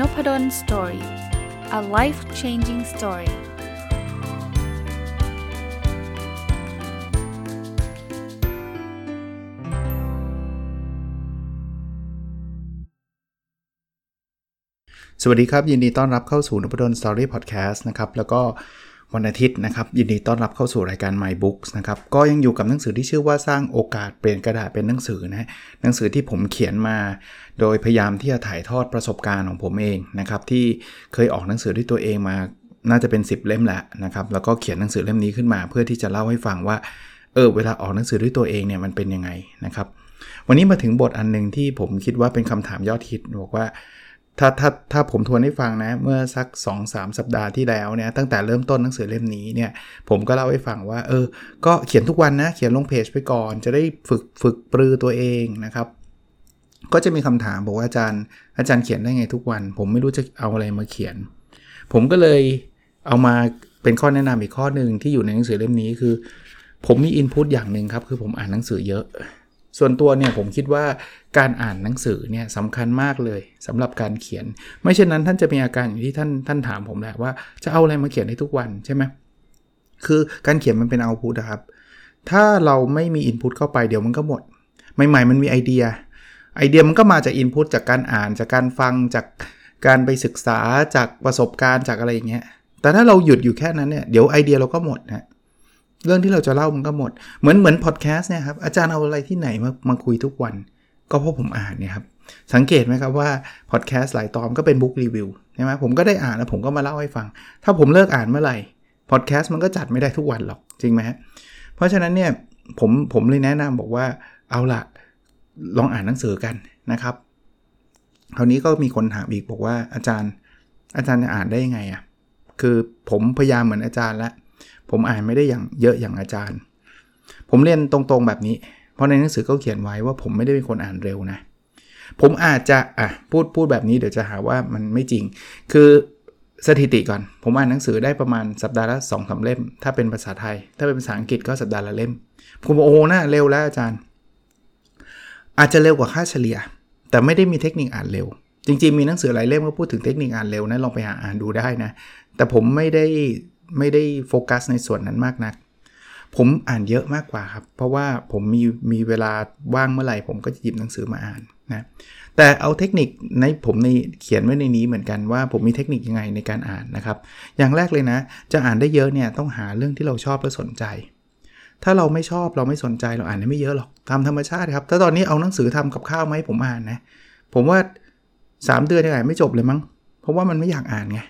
Nopadol's Story a life changing story สวัสดีครับ ยินดีต้อนรับเข้าสู่นพดล Story Podcast นะครับ แล้วก็ วันอาทิตย์นะครับยินดีต้อนรับเข้าสู่รายการ My Books นะครับก็ยังอยู่กับหนังสือที่ชื่อว่าสร้างโอกาสเปลี่ยนกระดาษเป็นหนังสือนะหนังสือที่ผมเขียนมา โดยพยายามที่จะถ่ายทอดประสบการณ์ของผมเองนะครับที่เคยออกหนังสือด้วยตัวเองมาน่าจะเป็น 10 เล่มแล้วนะครับแล้วก็เขียนหนังสือเล่มนี้ขึ้นมา เพื่อที่จะเล่าให้ฟังว่าเออเวลาออกหนังสือด้วยตัวเองเนี่ยมันเป็นยังไงนะครับวันนี้มาถึงบทอันหนึ่งที่ผมคิดว่าเป็นคำถามยอดฮิตบอกว่า ถ้าถ้าถ้าผมทวนให้ฟังนะ เมื่อสัก 2-3 สัปดาห์ที่แล้วเนี่ยตั้งแต่เริ่มต้นหนังสือเล่มนี้เนี่ยผมก็เล่าให้ฟังว่าเออ ก็เขียนทุกวันนะ เขียนลงเพจไปก่อน จะได้ฝึกฝึกปรือตัวเองนะครับ ก็จะมีคำถามบอกว่าอาจารย์ อาจารย์เขียนได้ไงทุกวัน ผมไม่รู้จะเอาอะไรมาเขียน ผมก็เลยเอามาเป็นข้อแนะนำอีกข้อหนึ่งที่อยู่ในหนังสือเล่มนี้คือ ผมมีอินพุตอย่างหนึ่งครับคือผมอ่านหนังสือเยอะ ส่วนตัวเนี่ยผมคิดว่าการอ่านหนังสือเนี่ยสำคัญมากเลยสำหรับการเขียน ไม่เช่นนั้นท่านจะมีอาการอย่างที่ท่านท่านถามผมแหละว่าจะเอาอะไรมาเขียนได้ทุกวันใช่ไหมคือการเขียนมันเป็นเอาพุทนะครับ ถ้าเราไม่มีอินพุตเข้าไปเดี๋ยวมันก็หมด ใหม่ ๆ มันมีไอเดีย ไอเดียมันก็มาจากอินพุตจากการอ่านจากการฟังจากการไปศึกษาจากประสบการณ์จากอะไรอย่างเงี้ยแต่ถ้าเราหยุดอยู่แค่นั้นเนี่ยเดี๋ยวไอเดียเราก็หมดนะ เรื่องที่เราจะเล่ามันก็หมด เหมือนเหมือนพอดแคสต์เนี่ยครับอาจารย์เอาอะไรที่ไหนมามาคุยทุกวัน ก็เพราะผมอ่านเนี่ยครับสังเกตไหมครับว่าพอดแคสต์หลายตอนก็เป็นบุ๊กรีวิวใช่ไหมผมก็ได้อ่านแล้วผมก็มาเล่าให้ฟัง ถ้าผมเลิกอ่านเมื่อไหร่พอดแคสต์มันก็จัดไม่ได้ทุกวันหรอกจริงไหมฮะเพราะฉะนั้นเนี่ยผมผมเลยแนะนำบอกว่าเอาละลองอ่านหนังสือกันนะครับคราวนี้ก็มีคนถามอีกบอกว่าอาจารย์ อาจารย์จะอ่านได้ยังไงอะ่ะคือผมพยายามเหมือนอาจารย์แล้ว ผมอ่านไม่ได้อย่างเยอะอย่างอาจารย์ ผมเรียนตรงๆแบบนี้ เพราะในหนังสือเขาเขียนไว้ว่าผมไม่ได้เป็นคนอ่านเร็วนะ ผมอาจจะอะพูดพูดแบบนี้เดี๋ยวจะหาว่ามันไม่จริง คือสถิติก่อน ผมอ่านหนังสือได้ประมาณสัปดาห์ละสองสาเล่ม ถ้าเป็นภาษาไทย ถ้าเป็นภาษาอังกฤษก็สัปดาห์ละเล่ม ผมบอกโอ้น่าเร็วแล้วอาจารย์ อาจจะเร็วกว่าค่าเฉลี่ย แต่ไม่ได้มีเทคนิคอ่านเร็ว จริงๆ มีหนังสือหลายเล่มก็พูดถึงเทคนิคอ่านเร็วนะลองไปหาอ่านดูได้นะ แต่ผมไม่ได้ ไม่ได้โฟกัสในส่วนนั้นมากนัก ผมอ่านเยอะมากกว่าครับ เพราะว่าผมมีมีเวลาว่างเมื่อไหร่ ผมก็จะหยิบหนังสือมาอ่านนะแต่เอาเทคนิคในผมในเขียนไว้ในนี้เหมือนกันว่าผมมีเทคนิคยังไงในการอ่านนะครับ อย่างแรกเลยนะ จะอ่านได้เยอะเนี่ยต้องหาเรื่องที่เราชอบและสนใจ ถ้าเราไม่ชอบเราไม่สนใจเราอ่านได้ไม่เยอะหรอกทำธรรมชาติครับ ถ้าตอนนี้เอาหนังสือทำกับข้าวมาให้ผมอ่านนะผมว่า 3 เดือนยังอ่านไม่จบเลยมั้งเพราะว่ามันไม่อยากอ่านไง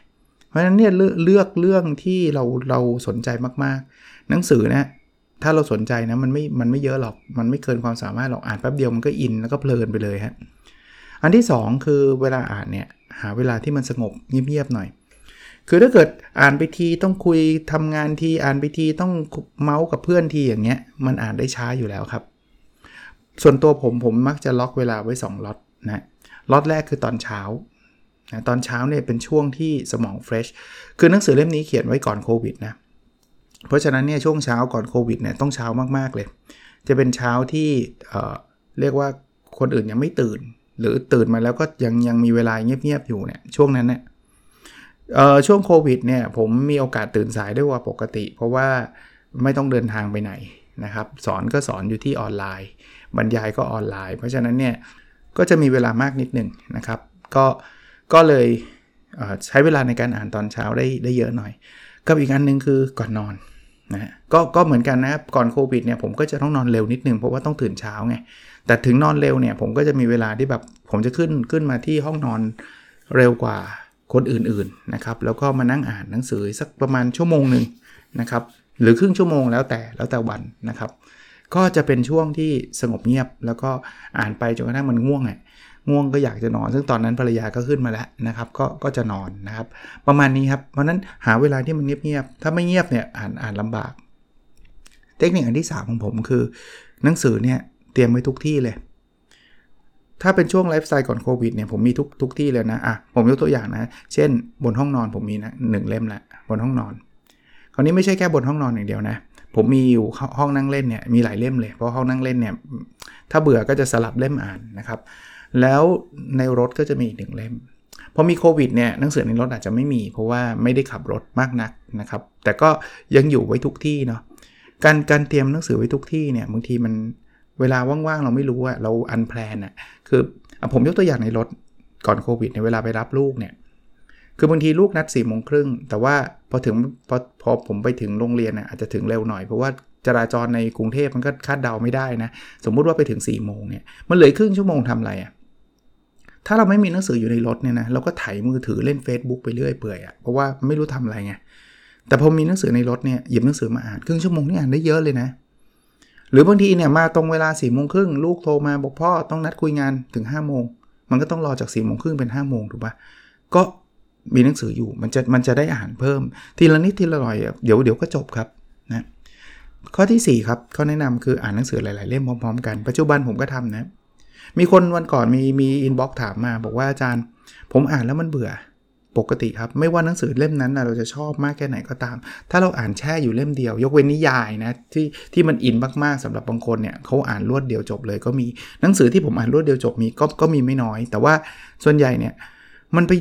ราะฉะนั้นเนี่ยเลือกเรื่องที่เราเราสนใจมากๆ หนังสือนะถ้าเราสนใจนะมันไม่มันไม่เยอะหรอกมันไม่เกินความสามารถหรอกอ่านแป๊บเดียวมันก็อินแล้วก็เพลินไปเลยฮะอันที่ 2 คือเวลาอ่านเนี่ยหาเวลาที่มันสงบเงียบๆหน่อย คือถ้าเกิดอ่านไปทีต้องคุยทำงานทีอ่านไปทีต้องเมาส์กับเพื่อนทีอย่างเงี้ยมันอ่านได้ช้าอยู่แล้วครับ ส่วนตัวผมผมมักจะล็อกเวลาไว้ 2ล็อตนะล็อตแรกคือตอนเช้า นะตอนเช้าเนี่ยเป็นช่วงที่สมองเฟรชคือหนังสือเล่มนี้เขียนไว้ก่อนโควิดนะเพราะฉะนั้นเนี่ยช่วงเช้าก่อนโควิดเนี่ยต้องเช้ามากๆเลย จะเป็นเช้าที่เเรียกว่าคนอื่นยังไม่ตื่น หรือตื่นมาแล้วก็ยังยังมีเวลาเงียบๆอยู่เนี่ยช่วงนั้นเนี่ยช่วงโควิดเนี่ยผมมีโอกาสตื่นสายได้กว่าปกติ เพราะว่าไม่ต้องเดินทางไปไหนนะครับสอนก็สอนอยู่ที่ออนไลน์ บรรยายก็ออนไลน์ เพราะฉะนั้นเนี่ยก็จะมีเวลามากนิดหนึ่งนะครับ ก็ ก็เลยใช้เวลาในการอ่านตอนเช้าได้ได้เยอะหน่อย กับอีกอันนึงคือก่อนนอนนะก็ก็เหมือนกันนะครับก่อนโควิดเนี่ยผมก็จะต้องนอนเร็วนิดนึงเพราะว่าต้องตื่นเช้าไงแต่ถึงนอนเร็วเนี่ยผมก็จะมีเวลาที่แบบผมจะขึ้นขึ้นมาที่ห้องนอนเร็วกว่าคนอื่นๆนะครับแล้วก็มานั่งอ่านหนังสือสักประมาณชั่วโมงหนึ่งนะครับหรือครึ่งชั่วโมงแล้วแต่แล้วแต่วันนะครับ ก็จะเป็นช่วงที่สงบเงียบแล้วก็อ่านไปจนกระทั่งมันง่วงอะ ง่วงก็อยากจะนอน ซึ่งตอนนั้นภรรยาก็ขึ้นมาแล้วนะครับก็ก็จะนอนนะครับ ประมาณนี้ครับ เพราะนั้นหาเวลาที่มันเงียบๆถ้าไม่เงียบเนี่ยอ่านอ่านลำบาก เทคนิคอันที่ 3 ของผมคือ หนังสือเนี่ยเตรียมไว้ทุกที่เลย ถ้าเป็นช่วงไลฟ์สไตล์ก่อนโควิดเนี่ยผมมีทุกทุกที่เลยนะอะผมยกตัวอย่างนะ เช่น บนห้องนอนผมมีนะหนึ่งเล่มละบนห้องนอน คราวนี้ไม่ใช่แค่บนห้องนอนอย่างเดียวนะผมมีอยู่ห้องนั่งเล่นเนี่ยมีหลายเล่มเลยเพราะห้องนั่งเล่นเนี่ยถ้าเบื่อก็จะสลับเล่มอ่านนะครับ แล้วในรถก็จะมีอีกหนึ่งเล่มพอมีโควิดเนี่ยหนังสือในรถอาจจะไม่มี เพราะว่าไม่ได้ขับรถมากนักนะครับ แต่ก็ยังอยู่ไว้ทุกที่เนาะการการเตรียมหนังสือไว้ทุกที่เนี่ยบางทีมันเวลาว่างๆเราไม่รู้อะเราอันแพลนอะคือผมยกตัวอย่างในรถก่อนโควิดในเวลาไปรับลูกเนี่ยคือบางทีลูกนัด4ี่โมงครึ่งแต่ว่าพอถึงพอพอผมไปถึงโรงเรียนอาจจะถึงเร็วหน่อย เพราะว่าจราจรในกรุงเทพมันก็คาดเดาไม่ได้นะ สมมุติว่าไปถึง4ี่โมงเนี่ยมันเหลือครึ่งชั่วโมงทำอะไรอะ ถ้าเราไม่มีหนังสืออยู่ในรถเนี่ยนะเราก็ไถมือถือเล่น Facebook ไปเรื่อยเปื่อยอะ่ะเพราะว่าไม่รู้ทำอะไรไงแต่พอมีหนังสือในรถเนี่ยหยิบหนังสือมาอ่านครึ่งชั่วโมงนี่อ่านได้เยอะเลยนะ หรือบางทีเนี่ยมาตรงเวลา4ี่โมงครึ่งลูกโทรมาบอกพ่อต้องนัดคุยงานถึง5้าโมงมันก็ต้องรอจาก4ี่โมงครึ่งเป็น5้าโมงถูกปะก็มีหนังสืออยู่มันจะมันจะได้อ่านเพิ่ม ทีละนิดทีละหน่อยเดี๋ยวเดี๋ยวก็จบครับนะข้อที่ 4 ครับข้อแนะนำคืออ่านหนังสือหลาย ๆ เล่มพร้อม ๆ กันปัจจุบันผมก็ทำนะ มีคนวันก่อนมีมี inbox ถามมา บอกว่าอาจารย์ ผมอ่านแล้วมันเบื่อปกติครับ ไม่ว่าหนังสือเล่มนั้นเราจะชอบมากแค่ไหนก็ตาม ถ้าเราอ่านแช่อยู่เล่มเดียว ยกเว้นนิยายนะที่ที่มันอินมากๆสำหรับบางคนเนี่ยเขาอ่านรวดเดียวจบเลยก็มีหนังสือที่ผมอ่านรวดเดียวจบมีก็ก็มีไม่น้อย แต่ว่าส่วนใหญ่เนี่ยมันไป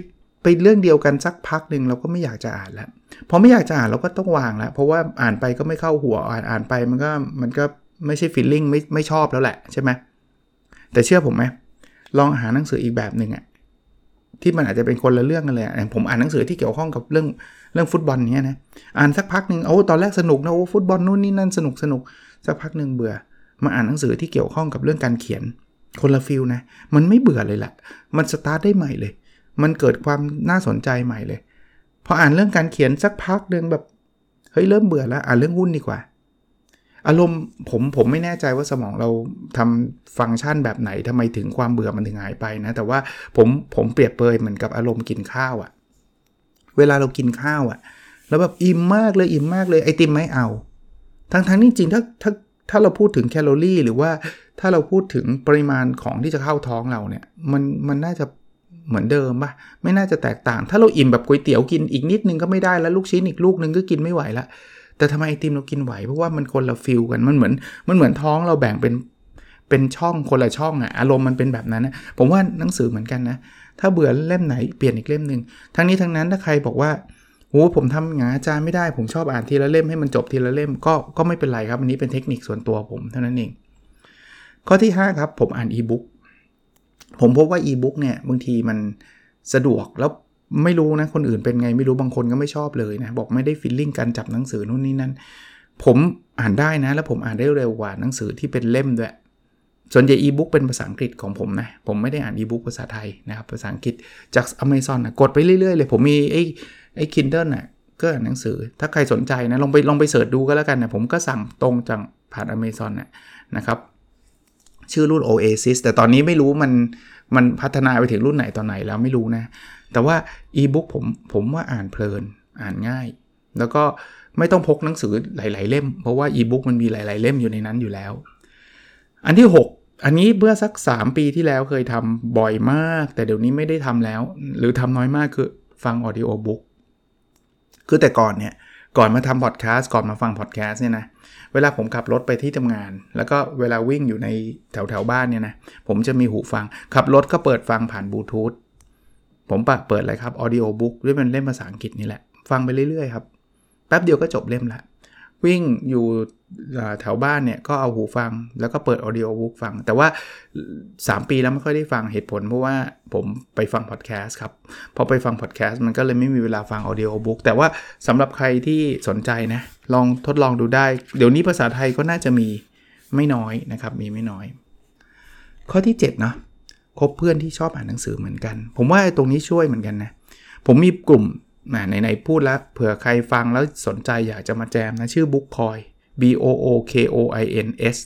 ไปเรื่องเดียวกันสักพักหนึ่งเราก็ไม่อยากจะอ่านแล้วพอไม่อยากจะอ่านเราก็ต้องวางแล้ว เพราะว่าอ่านไปก็ไม่เข้าหัวอ่านอ่านไปมันก็มันก็ไม่ใช่ฟีลลิ่งไม่ไม่ชอบแล้วแหละใช่ไหม แต่เชื่อผมไหมลองหาหนังสืออีกแบบหนึ่งอะที่มันอาจจะเป็นคนละเรื่องกันเลยอย่างผมอ่านหนังสือที่เกี่ยวข้องกับเรื่องเรื่องฟุตบอลเนี้ยนะอ่านสักพักหนึ่งโอ้ตอนแรกสนุกนะโอ้ฟุตบอลนู่นนี่นั่นสนุกสนุกสักพักหนึ่งเบื่อ มาอ่านหนังสือที่เกี่ยวข้องกับเรื่องการเขียนคนละฟิลนะมันไม่เบื่อเลยแหละมันสตาร์ทได้ใหม่เลย มันเกิดความน่าสนใจใหม่เลยพออ่านเรื่องการเขียนสักพักหนึ่งแบบเฮ้ยเริ่มเบื่อแล้วอ่านเรื่องหุ้นดีกว่า อารมณ์ผมผมไม่แน่ใจว่าสมองเราทำฟังก์ชันแบบไหนทำไมถึงความเบื่อมันถึงหายไปนะ แต่ว่าผมผมเปรียบเปยเหมือนกับอารมณ์กินข้าวอะเวลาเรากินข้าวอะแล้วแบบอิ่มมากเลยอิ่มมากเลยไอติมไม่เอา ทั้งทั้งนี่จริงถ้าถ้าถ้าเราพูดถึงแคลอรี่ หรือว่าถ้าเราพูดถึงปริมาณของที่จะเข้าท้องเราเนี่ย มันมันน่าจะเหมือนเดิมปะไม่น่าจะแตกต่าง ถ้าเราอิ่มแบบก๋วยเตี๋ยวกินอีกนิดนึงก็ไม่ได้แล้วลูกชิ้นอีกลูกนึงก็กินไม่ไหวละ แต่ทำไมไอติมเรากินไหวเพราะว่ามันคนละฟิลกันมันเหมือนมันเหมือนท้องเราแบ่งเป็นเป็นช่องคนละช่องอะอารมณ์มันเป็นแบบนั้นนะผมว่าหนังสือเหมือนกันนะถ้าเบื่อเล่มไหนเปลี่ยนอีกเล่มหนึ่งทั้งนี้ทั้งนั้นถ้าใครบอกว่าโอ้ผมทำอย่างอาจารย์ไม่ได้ ผมชอบอ่านทีละเล่มให้มันจบทีละเล่มก็ก็ไม่เป็นไรครับอันนี้เป็นเทคนิคส่วนตัวผมเท่านั้นเองข้อที่ 5 ครับ ผมอ่านอีบุ๊กผมพบว่าอีบุ๊กเนี่ยบางทีมันสะดวกแล้ว ไม่รู้นะคนอื่นเป็นไงไม่รู้บางคนก็ไม่ชอบเลยนะบอกไม่ได้ feeling การจับหนังสือนู่นนี่นั่นผมอ่านได้นะ แล้วผมอ่านได้เร็วกว่าหนังสือที่เป็นเล่มด้วยส่วนใหญ่อีบุ๊กเป็นภาษาอังกฤษของผมนะ ผมไม่ได้อ่านอีบุ๊กภาษาไทยนะครับภาษาอังกฤษจากอเมซอนนะกดไปเรื่อยๆเลย ผมมีไอ้ไอ้ Kindle น่ะก็อ่านหนังสือ ถ้าใครสนใจนะลองไปลองไป search ดูก็แล้วกันนะผมก็สั่งตรงจากผ่านอเมซอนน่ะครับชื่อรุ่น Oasis แต่ตอนนี้ไม่รู้มันมันพัฒนาไปถึงรุ่นไหนตอนไหนแล้วไม่รู้นะ แต่ว่าอีบุ๊กผมผมว่าอ่านเพลินอ่านง่าย แล้วก็ไม่ต้องพกหนังสือหลาย ๆ เล่ม เพราะว่าอีบุ๊กมันมีหลาย ๆ เล่มอยู่ในนั้นอยู่แล้ว อันที่ 6 อันนี้เมื่อสัก 3 ปีที่แล้วเคยทำบ่อยมาก แต่เดี๋ยวนี้ไม่ได้ทำแล้ว หรือทำน้อยมากคือฟัง audiobook คือแต่ก่อนเนี่ยก่อนมาทำพอดแคสต์ก่อนมาฟังพอดแคสต์เนี่ยนะเวลาผมขับรถไปที่ทำงาน แล้วก็เวลาวิ่งอยู่ในแถวแถวบ้านเนี่ยนะผมจะมีหูฟัง ขับรถก็เปิดฟังผ่านบลูทูธ ผมปะเปิดอะไรครับ audiobook ด้วยมันเล่มภาษาอังกฤษนี่แหละ ฟังไปเรื่อยๆครับ แป๊บเดียวก็จบเล่มละ วิ่งอยู่แถวบ้านเนี่ย ก็เอาหูฟังแล้วก็เปิด audiobook ฟัง แต่ว่า 3 ปีแล้วไม่ค่อยได้ฟังเหตุผลเพราะว่าผมไปฟังพอดแคสต์ครับ พอไปฟังพอดแคสต์มันก็เลยไม่มีเวลาฟัง audiobook แต่ว่าสำหรับใครที่สนใจนะ ลองทดลองดูได้ เดี๋ยวนี้ภาษาไทยก็น่าจะมีไม่น้อยนะครับ มีไม่น้อย ข้อที่7เนาะ คบเพื่อนที่ชอบอ่านหนังสือเหมือนกัน ผมว่าตรงนี้ช่วยเหมือนกันนะ ผมมีกลุ่มไหนๆพูดแล้ว เผื่อใครฟังแล้วสนใจอยากจะมาแจมนะ ชื่อ Book Coin B O O K O I N S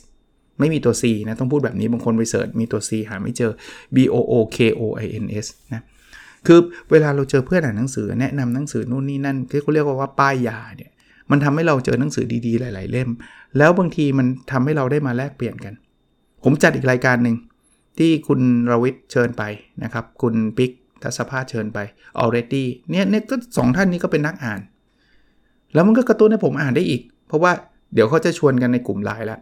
ไม่มีตัว C นะ ต้องพูดแบบนี้บางคนไปเสิร์ชมีตัว C หาไม่เจอ B O O K O I N S นะคือเวลาเราเจอเพื่อนอ่านหนังสือแนะนำหนังสือนู่นนี่นั่นที่เขาเรียกว่าว่าป้ายยาเนี่ยมันทำให้เราเจอหนังสือดีๆ หลาย ๆ เล่ม แล้วบางทีมันทำให้เราได้มาแลกเปลี่ยนกัน ผมจัดอีกรายการหนึ่ง ที่คุณรวิทย์เชิญไปนะครับ คุณปิ๊กทัศภาเชิญไป already เนี่ยเนี่ยก็สองท่านนี้ก็เป็นนักอ่าน แล้วมันก็กระตุ้นให้ผมอ่านได้อีก เพราะว่าเดี๋ยวเขาจะชวนกันในกลุ่มไลน์ละ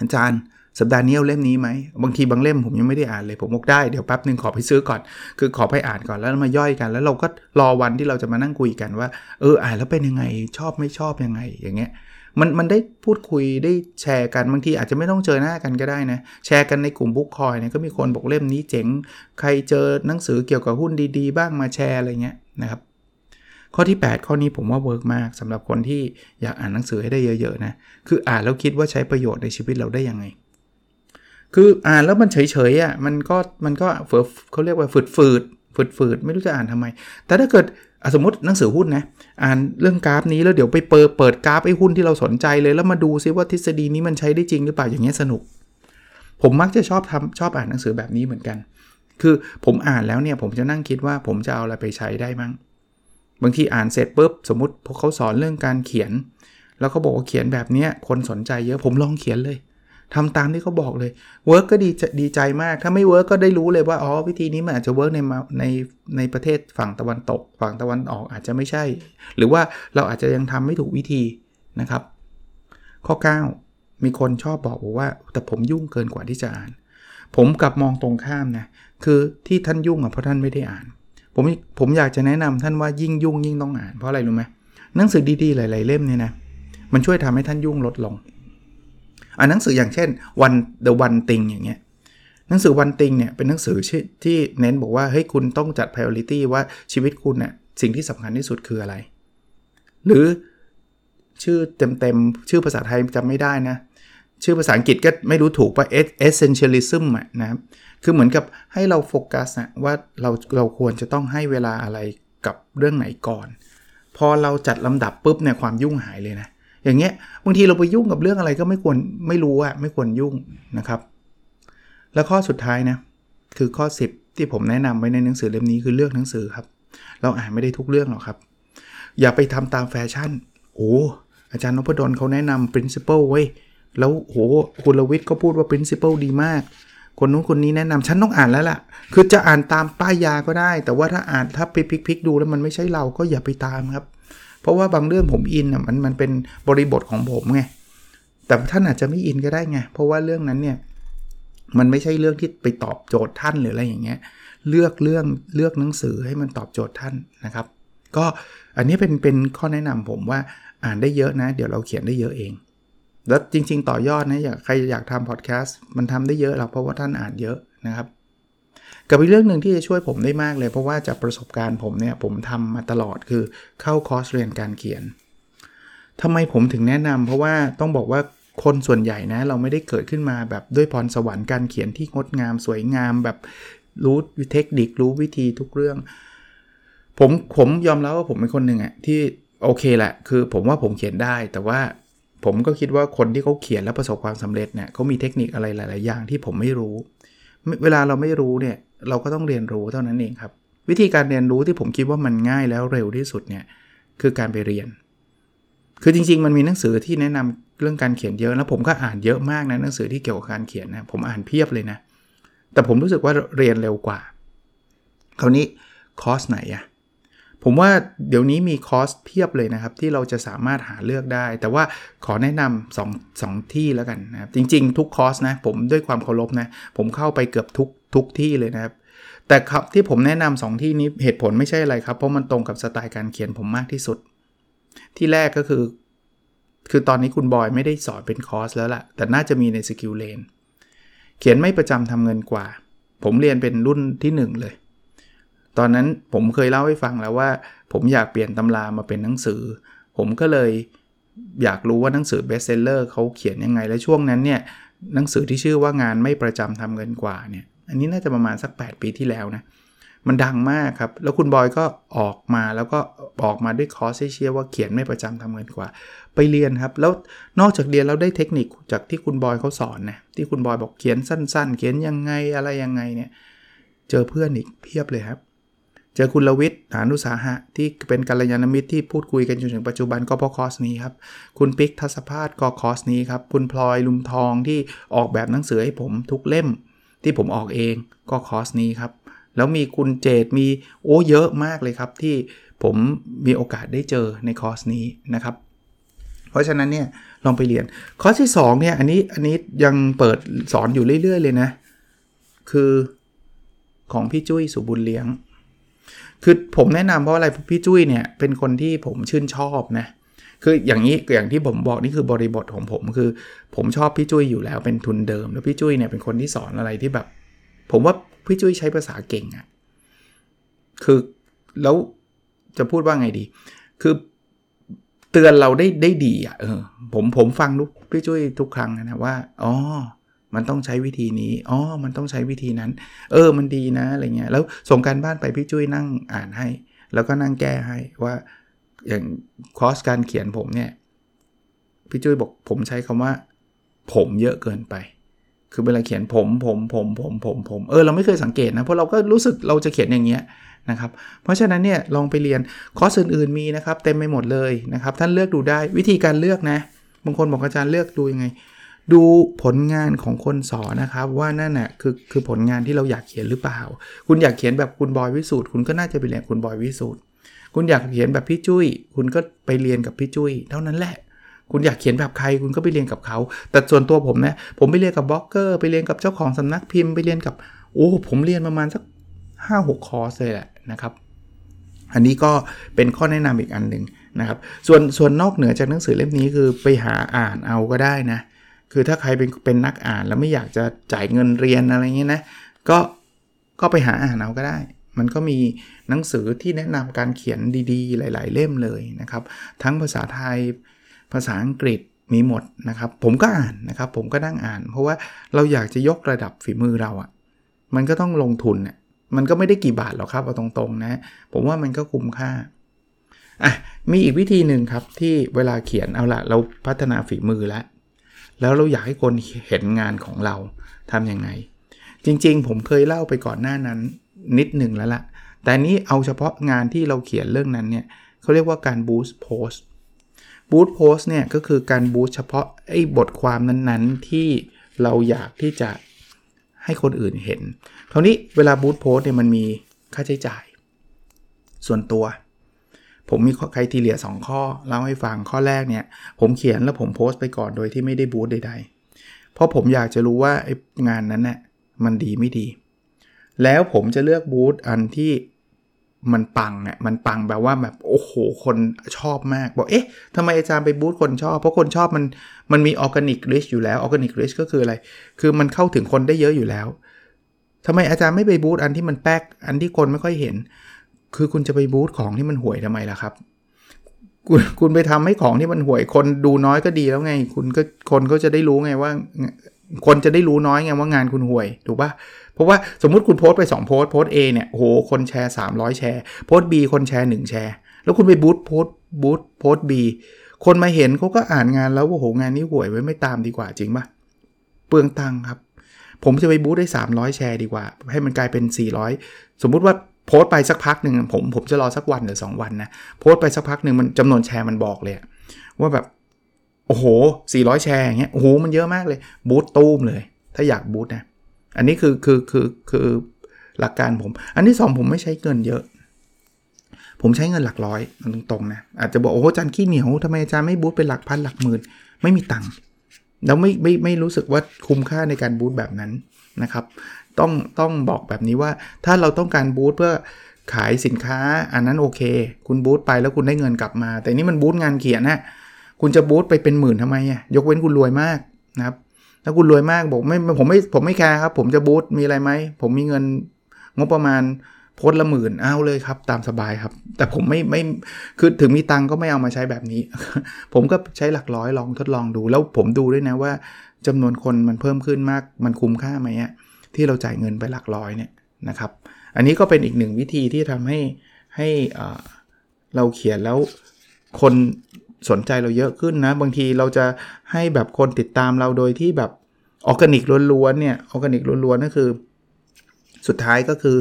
อาจารย์ สัปดาห์นี้เอาเล่มนี้ไหมบางทีบางเล่มผมยังไม่ได้อ่านเลยผมบอกได้เดี๋ยวแป๊บหนึ่งขอไปซื้อก่อน คือขอไปอ่านก่อนแล้วมาย่อยกัน แล้วเราก็รอวันที่เราจะมานั่งคุยกันว่าเอออ่านแล้วเป็นยังไงชอบไม่ชอบยังไงอย่างเงี้ยมันมันได้พูดคุยได้แชร์กันบางทีอาจจะไม่ต้องเจอหน้ากันก็ได้นะ แชร์กันในกลุ่ม Book Club เนี่ยก็มีคนบอกเล่มนี้เจ๋ง ใครเจอหนังสือเกี่ยวกับหุ้นดีๆ บ้างมาแชร์อะไรเงี้ยนะครับข้อที่ 8 ข้อนี้ผมว่า work มากสำหรับคนที่อยากอ่านหนังสือให้ได้เยอะๆนะคืออ่านแล้วคิดว่าใช้ประโยชน์ในชีวิตเราได้ยังไง คืออ่านแล้วมันเฉยๆอะมันก็มันก็เฟือเขาเรียกว่าฝืดฝืดฝืดฝืดไม่รู้จะอ่านทำไม แต่ถ้าเกิดสมมติหนังสือหุ้นนะอ่านเรื่องกราฟนี้แล้วเดี๋ยวไปเปิดเปิดกราฟไอ้หุ้นที่เราสนใจเลยแล้วมาดูซิว่าทฤษฎีนี้มันใช้ได้จริงหรือเปล่าอย่างเงี้ยสนุก ผมมักจะชอบทำชอบอ่านหนังสือแบบนี้เหมือนกัน คือผมอ่านแล้วเนี่ยผมจะนั่งคิดว่าผมจะเอาอะไรไปใช้ได้มั้งบางทีอ่านเสร็จปุ๊บสมมติพวกเขาสอนเรื่องการเขียน แล้วเขาบอกว่าเขียนแบบนี้คนสนใจเยอะผมลองเขียนเลย ทำตามที่เขาบอกเลย work ก็ดีดีใจมาก ถ้าไม่ work ก็ได้รู้เลยว่า อ๋อ วิธีนี้มันอาจจะ work ในในในประเทศฝั่งตะวันตก ฝั่งตะวันออกอาจจะไม่ใช่ หรือว่าเราอาจจะยังทำไม่ถูกวิธีนะครับ ข้อ 9 มีคนชอบบอกว่า แต่ผมยุ่งเกินกว่าที่จะอ่าน ผมกลับมองตรงข้ามนะ คือที่ท่านยุ่งอะเพราะท่านไม่ได้อ่าน ผมผมอยากจะแนะนำท่านว่ายิ่งยุ่งยิ่งต้องอ่าน เพราะอะไรรู้ไหมหนังสือดีๆหลาย ๆ เล่มเนี่ยนะ มันช่วยทำให้ท่านยุ่งลดลง อ่านหนังสืออย่างเช่น one the one thing อย่างเงี้ยหนังสือ one thing เนี่ยเป็นหนังสือที่เน้นบอกว่าเฮ้ยคุณต้องจัด priority ว่าชีวิตคุณเนี่ยสิ่งที่สำคัญที่สุดคืออะไร หรือชื่อเต็มๆ ชื่อภาษาไทยจำไม่ได้นะ ชื่อภาษาอังกฤษก็ไม่รู้ถูกป่ะ essentialism อะนะครับคือเหมือนกับให้เราโฟกัสนะว่าเราเราควรจะต้องให้เวลาอะไรกับเรื่องไหนก่อน พอเราจัดลำดับปุ๊บเนี่ยความยุ่งหายเลยนะ อย่างเงี้ยบางทีเราไปยุ่งกับเรื่องอะไรก็ไม่ควรไม่รู้อะไม่ควรยุ่งนะครับ แล้วข้อสุดท้ายนะคือข้อ 10 ที่ผมแนะนำไว้ในหนังสือเล่มนี้คือเลือกหนังสือครับ เราอ่านไม่ได้ทุกเรื่องหรอกครับ อย่าไปทำตามแฟชั่น โอ้อาจารย์นพดลเขาแนะนำ principle ไว้แล้วโหคุณลวิทย์ก็พูดว่า principle ดีมาก คนนู้นคนนี้แนะนำฉันต้องอ่านแล้วล่ะ คือจะอ่านตามป้ายยาก็ได้ แต่ว่าถ้าอ่านถ้าไปพลิกๆดูแล้วมันไม่ใช่เราก็อย่าไปตามครับ เพราะว่าบางเรื่องผมอินอะมันมันเป็นบริบทของผมไงแต่ท่านอาจจะไม่อินก็ได้ไงเพราะว่าเรื่องนั้นเนี่ยมันไม่ใช่เรื่องที่ไปตอบโจทย์ท่านหรืออะไรอย่างเงี้ยเลือกเรื่องเลือกหนังสือให้มันตอบโจทย์ท่านนะครับ ก็อันนี้เป็นเป็นข้อแนะนำผมว่าอ่านได้เยอะนะ เดี๋ยวเราเขียนได้เยอะเอง แล้วจริง ๆ ต่อยอดนะอยากใครอยากทำพอดแคสต์มันทำได้เยอะหรอกเพราะว่าท่านอ่านเยอะนะครับ กับอีกเรื่องหนึ่งที่จะช่วยผมได้มากเลย เพราะว่าจากประสบการณ์ผมเนี่ยผมทำมาตลอดคือเข้าคอร์สเรียนการเขียนทำไมผมถึงแนะนำเพราะว่าต้องบอกว่าคนส่วนใหญ่นะเราไม่ได้เกิดขึ้นมาแบบด้วยพรสวรรค์การเขียนที่งดงามสวยงามแบบรู้เทคนิครู้วิธีทุกเรื่อง ผมผมยอมรับว่าผมเป็นคนหนึ่งอะที่โอเคแหละคือผมว่าผมเขียนได้ แต่ว่าผมก็คิดว่าคนที่เขาเขียนแล้วประสบความสำเร็จเนี่ยเขามีเทคนิคอะไรหลาย ๆ อย่างที่ผมไม่รู้ เวลาเราไม่รู้เนี่ยเราก็ต้องเรียนรู้เท่านั้นเองครับ วิธีการเรียนรู้ที่ผมคิดว่ามันง่ายแล้วเร็วที่สุดเนี่ยคือการไปเรียน คือจริง ๆ มันมีหนังสือที่แนะนำเรื่องการเขียนเยอะแล้วผมก็อ่านเยอะมากนะหนังสือที่เกี่ยวกับการเขียนนะผมอ่านเพียบเลยนะ แต่ผมรู้สึกว่าเรียนเร็วกว่า คราวนี้คอร์สไหนอะ ผมว่าเดี๋ยวนี้มีคอร์สเพียบเลยนะครับ ที่เราจะสามารถหาเลือกได้ แต่ว่าขอแนะนำ2 2ที่แล้วกันนะครับ จริง ๆ ทุกคอร์สนะผมด้วยความเคารพนะ ผมเข้าไปเกือบทุกทุกที่เลยนะครับ แต่ครับที่ผมแนะนำ2ที่นี้เหตุผลไม่ใช่อะไรครับ เพราะมันตรงกับสไตล์การเขียนผมมากที่สุด ที่แรกก็คือ คือตอนนี้คุณบอยไม่ได้สอนเป็นคอร์สแล้วล่ะ แต่น่าจะมีใน SkillLaneเขียนไม่ประจำทำเงินกว่า ผมเรียนเป็นรุ่นที่ 1 เลย ตอนนั้นผมเคยเล่าให้ฟังแล้วว่า ผมอยากเปลี่ยนตำรามาเป็นหนังสือ ผมก็เลยอยากรู้ว่าหนังสือเบสเซลเลอร์เขาเขียนยังไง และช่วงนั้นเนี่ยหนังสือที่ชื่อว่างานไม่ประจำทำเงินกว่าเนี่ยอันนี้น่าจะประมาณสัก 8 ปีที่แล้วนะมันดังมากครับ แล้วคุณบอยก็ออกมาแล้วก็ออกมาด้วยคอร์สเชียว่าเขียนไม่ประจำทำเงินกว่า ไปเรียนครับ แล้วนอกจากเรียนเราได้เทคนิคจากที่คุณบอยเขาสอนนะที่คุณบอยบอกเขียนสั้น ๆ เขียนยังไงอะไรยังไงเนี่ยเจอเพื่อนอีกเพียบเลยครับ เจอคุณลวิทย์ฐานุสาหะ ที่เป็นกัลยาณมิตรที่พูดคุยกันจนถึงปัจจุบันก็เพราะคอร์สนี้ครับ คุณปิ๊กทัศภาสก็คอร์สนี้ครับ คุณพลอยลุมทองที่ออกแบบหนังสือให้ผมทุกเล่ม ที่ผมออกเองก็คอร์สนี้ครับ แล้วมีคุณเจดมีโอ้เยอะมากเลยครับ ที่ผมมีโอกาสได้เจอในคอร์สนี้นะครับ เพราะฉะนั้นเนี่ยลองไปเรียนคอร์สที่2เนี่ยอันนี้อันนี้ยังเปิดสอนอยู่เรื่อย ๆ เลยนะ คือของพี่จุ้ยสุบุญเลี้ยง คือผมแนะนำเพราะอะไรพี่จุ้ยเนี่ยเป็นคนที่ผมชื่นชอบนะคืออย่างนี้อย่างที่ผมบอกนี่คือบริบทของผมคือ ผมชอบพี่จุ้ยอยู่แล้วเป็นทุนเดิม แล้วพี่จุ้ยเนี่ยเป็นคนที่สอนอะไรที่แบบ ผมว่าพี่จุ้ยใช้ภาษาเก่งอะ่ะคือแล้วจะพูดว่าไงดี คือเตือนเราได้ได้ดีอะ่ะเออผมผมฟังลูกพี่จุ้ยทุกครั้งนะว่าอ๋อ มันต้องใช้วิธีนี้ อ๋อ มันต้องใช้วิธีนั้น เออ มันดีนะอะไรเงี้ย แล้วส่งการบ้านไปพี่จุ้ยนั่งอ่านให้ แล้วก็นั่งแก้ให้ว่าอย่างคอร์สการเขียนผมเนี่ย พี่จุ้ยบอกผมใช้คำว่า ผมเยอะเกินไป คือเวลาเขียนผมผมผมผมผมผม เออ เราไม่เคยสังเกตนะ เพราะเราก็รู้สึกเราจะเขียนอย่างเงี้ยนะครับ เพราะฉะนั้นเนี่ยลองไปเรียนคอร์สอื่นๆมีนะครับ เต็มไปหมดเลยนะครับ ท่านเลือกดูได้วิธีการเลือกนะบางคนบอกอาจารย์เลือกดูยังไง ดูผลงานของคนสอนนะครับ ว่านั่นน่ะคือคือผลงานที่เราอยากเขียนหรือเปล่า คุณอยากเขียนแบบคุณบอยวิสูตรคุณก็น่าจะไปเรียนคุณบอยวิสูตรคุณอยากเขียนแบบพี่จุ้ย คุณก็ไปเรียนกับพี่จุ้ย เท่านั้นแหละ คุณอยากเขียนแบบใครคุณก็ไปเรียนกับเขา แต่ส่วนตัวผมนะผมไปเรียนกับบล็อกเกอร์ไปเรียนกับเจ้าของสำนักพิมพ์ไปเรียนกับโอ้ผมเรียนประมาณสักห้าหกคอร์สเลยแหละนะครับอันนี้ก็เป็นข้อแนะนำอีกอันหนึ่งนะครับ ส่วนส่วนนอกเหนือจากหนังสือเล่มนี้คือไปหาอ่านเอาก็ได้นะ คือถ้าใครเป็นเป็นนักอ่านแล้วไม่อยากจะจ่ายเงินเรียนอะไรเงี้ยนะก็ก็ไปหาอ่านเอาก็ได้ มันก็มีหนังสือที่แนะนำการเขียนดีๆ หลาย ๆ เล่มเลยนะครับ ทั้งภาษาไทยภาษาอังกฤษมีหมดนะครับ ผมก็อ่านนะครับ ผมก็นั่งอ่าน เพราะว่าเราอยากจะยกระดับฝีมือเราอะ่ะมันก็ต้องลงทุนเนี่ยมันก็ไม่ได้กี่บาทหรอกครับเอาตรงๆนะผมว่ามันก็คุ้มค่าอะมีอีกวิธีหนึ่งครับที่เวลาเขียนเอาละเราพัฒนาฝีมือแล้ว แล้วเราอยากให้คนเห็นงานของเราทำยังไง จริงๆ ผมเคยเล่าไปก่อนหน้านั้นนิดหนึ่งแล้วละแต่นี้เอาเฉพาะงานที่เราเขียนเรื่องนั้นเนี่ยเขาเรียกว่าการ boost post boost post เนี่ยก็คือการ boost เฉพาะไอ้บทความนั้นๆ ที่เราอยากที่จะให้คนอื่นเห็นคราวนี้เวลา boost post เนี่ยมันมีค่าใช้จ่าย ส่วนตัว ผมมีใครทีเลีย2ข้อเล่าให้ฟังข้อแรกเนี่ยผมเขียนแล้วผมโพสต์ไปก่อนโดยที่ไม่ได้ boost ใดๆ เพราะผมอยากจะรู้ว่าไอ้งานนั้นเนี่ยมันดีไม่ดี แล้วผมจะเลือก boost อันที่มันปังอะมันปังแบบว่าแบบโอ้โหคนชอบมาก บอกเอ๊ะทำไมอาจารย์ไป boost คนชอบ เพราะคนชอบมันมันมี organic reach อยู่แล้ว organic reach ก็คืออะไร คือมันเข้าถึงคนได้เยอะอยู่แล้วทำไมอาจารย์ไม่ไป boost อันที่มันแป๊กอันที่คนไม่ค่อยเห็น คือคุณจะไป boost ของที่มันห่วยทำไมล่ะครับ คุณคุณไปทำให้ของที่มันห่วย คนดูน้อยก็ดีแล้วไง คุณก็คนก็จะได้รู้ไงว่า คนจะได้รู้น้อยไงว่างานคุณห่วยถูกปะเพราะว่าสมมุติคุณโพสต์ไป 2 โพสต์โพสต์ A เนี่ยโหคนแชร์ 300 แชร์ โพสต์ B คนแชร์ 1 แชร์ แล้วคุณไปบูธโพสต์บูธโพสต์ B คนมาเห็นเขาก็อ่านงานแล้วว่าโหงานนี้ห่วยไว้ไม่ตามดีกว่าจริงปะเปลืองตังค์ครับ ผมจะไปบูธได้ 300 แชร์ดีกว่า ให้มันกลายเป็น 400 สมมุติว่า โพสต์ไปสักพักหนึ่งผมผมจะรอสักวันหรือ 2 วันนะ โพสต์ไปสักพักหนึ่งมันจำนวนแชร์มันบอกเลย ว่าแบบ โอ้โห 400 แชร์อย่างเงี้ยโอ้โห มันเยอะมากเลย บูธตู้มเลย ถ้าอยากบูธนะ อันนี้คือคือคือคือหลักการผม อันที่ 2 ผมไม่ใช้เงินเยอะ ผมใช้เงินหลักร้อยตรงๆนะ อาจจะบอกโอ้อาจารย์ขี้เหนียวทำไมอาจารย์ไม่บูธเป็นหลักพันหลักหมื่นไม่มีตังค์แล้วไม่ไม่ไม่รู้สึกว่าคุ้มค่าในการบูธแบบนั้นนะครับ ต้องต้องบอกแบบนี้ว่าถ้าเราต้องการบูธเพื่อขายสินค้าอันนั้นโอเค คุณบูธไปแล้วคุณได้เงินกลับมา แต่นี่มันบูธงานเขียนนะคุณจะบูธไปเป็นหมื่นทำไมอะยกเว้นคุณรวยมากนะครับถ้าคุณรวยมากบอกไม่ผมไม่ผมไม่แคร์ครับ ผมจะบูธมีอะไรไหมผมมีเงินงบประมาณโพสละหมื่นเอาเลยครับ ตามสบายครับ แต่ผมไม่ไม่คือถึงมีตังก็ไม่เอามาใช้แบบนี้ ผมก็ใช้หลักร้อยลองทดลองดู แล้วผมดูด้วยนะว่าจำนวนคนมันเพิ่มขึ้นมากมันคุ้มค่าไหมอะ ที่เราจ่ายเงินไปหลักร้อยเนี่ยนะครับ อันนี้ก็เป็นอีกหนึ่งวิธีที่ทำให้ให้เราเขียนแล้วคนสนใจเราเยอะขึ้นนะ บางทีเราจะให้แบบคนติดตามเราโดยที่แบบออร์แกนิกล้วนๆเนี่ยออร์แกนิกล้วนๆก็คือ สุดท้ายก็คือ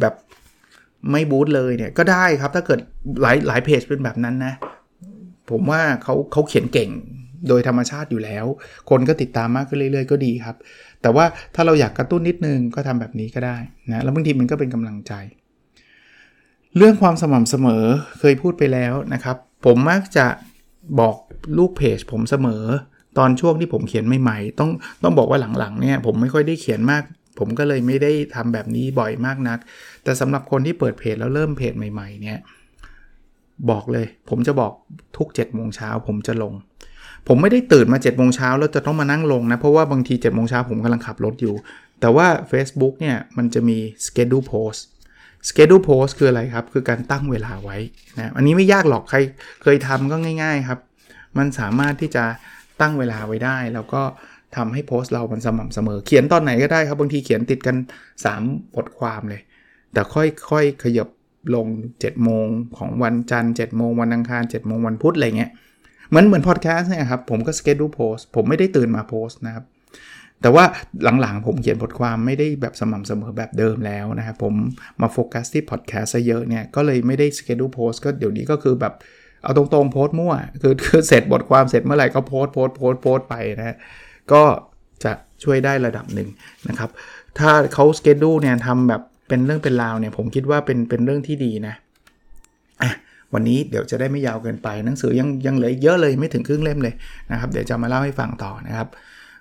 แบบไม่ boost เลยเนี่ยก็ได้ครับถ้าเกิดหลายหลายเพจเป็นแบบนั้นนะ ผมว่าเขาเขาเขียนเก่ง โดยธรรมชาติอยู่แล้ว คนก็ติดตามมากขึ้นเรื่อยๆ ก็ดีครับ แต่ว่าถ้าเราอยากกระตุ้นนิดนึงก็ทำแบบนี้ก็ได้นะแล้วบางทีมันก็เป็นกำลังใจ เรื่องความสม่ำเสมอเคยพูดไปแล้วนะครับ ผมมักจะบอกลูกเพจผมเสมอ ตอนช่วงที่ผมเขียนใหม่ๆต้องต้องบอกว่าหลังๆเนี่ยผมไม่ค่อยได้เขียนมาก ผมก็เลยไม่ได้ทำแบบนี้บ่อยมากนัก แต่สำหรับคนที่เปิดเพจแล้วเริ่มเพจใหม่ ๆ เนี่ยบอกเลย ผมจะบอกทุก7จ็ดโมงเช้าผมจะลง ผมไม่ได้ตื่นมา7จ็ดโมงเช้าแล้วจะต้องมานั่งลงนะ เพราะว่าบางที7จ็ดโมงเช้าผมกำลังขับรถอยู่ แต่ว่า Facebook เนี่ยมันจะมี schedule post schedule post คืออะไรครับ คือการตั้งเวลาไว้นะอันนี้ไม่ยากหรอกใครเคยทำก็ง่าย ๆครับ มันสามารถที่จะตั้งเวลาไว้ได้ แล้วก็ทำให้โพสต์เรามันสม่ำเสมอ เขียนตอนไหนก็ได้ครับ บางทีเขียนติดกัน 3 บทความเลย แต่ค่อยๆขยับลง 7 โมงของวันจันทร์7โมงวันอังคาร 7 โมงวันพุธอะไรเงี้ย เหมือนเหมือนพอดแคสต์เนี่ยครับผมก็ schedule post ผมไม่ได้ตื่นมาโพสนะครับแต่ว่าหลังๆ ผมเขียนบทความไม่ได้แบบสม่ำเสมอแบบเดิมแล้วนะครับผมมาโฟกัสที่พอดแคสต์ซะเยอะเนี่ย ก็เลยไม่ได้ schedule post ก็เดี๋ยวนี้ก็คือแบบเอาตรงๆโพสต์มั่ว คือคือเสร็จบทความเสร็จเมื่อไหร่ก็โพสโพสโพสโพสไปนะฮะก็จะช่วยได้ระดับหนึ่งนะครับ ถ้าเขา schedule เนี่ยทำแบบเป็นเรื่องเป็นราวเนี่ย ผมคิดว่าเป็นเป็นเรื่องที่ดีนะอะ วันนี้เดี๋ยวจะได้ไม่ยาวเกินไป หนังสือยังยังเหลือเยอะเลยไม่ถึงครึ่งเล่มเลยนะครับ เดี๋ยวจะมาเล่าให้ฟังต่อนะครับ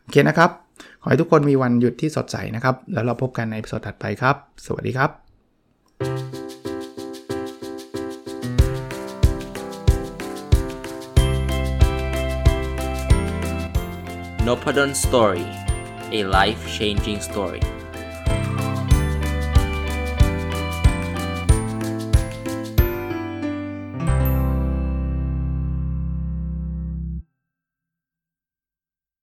โอเคนะครับ ขอให้ทุกคนมีวันหยุดที่สดใสนะครับ แล้วเราพบกันในสดถัดไปครับ สวัสดีครับ n o p a d o n Story a life changing story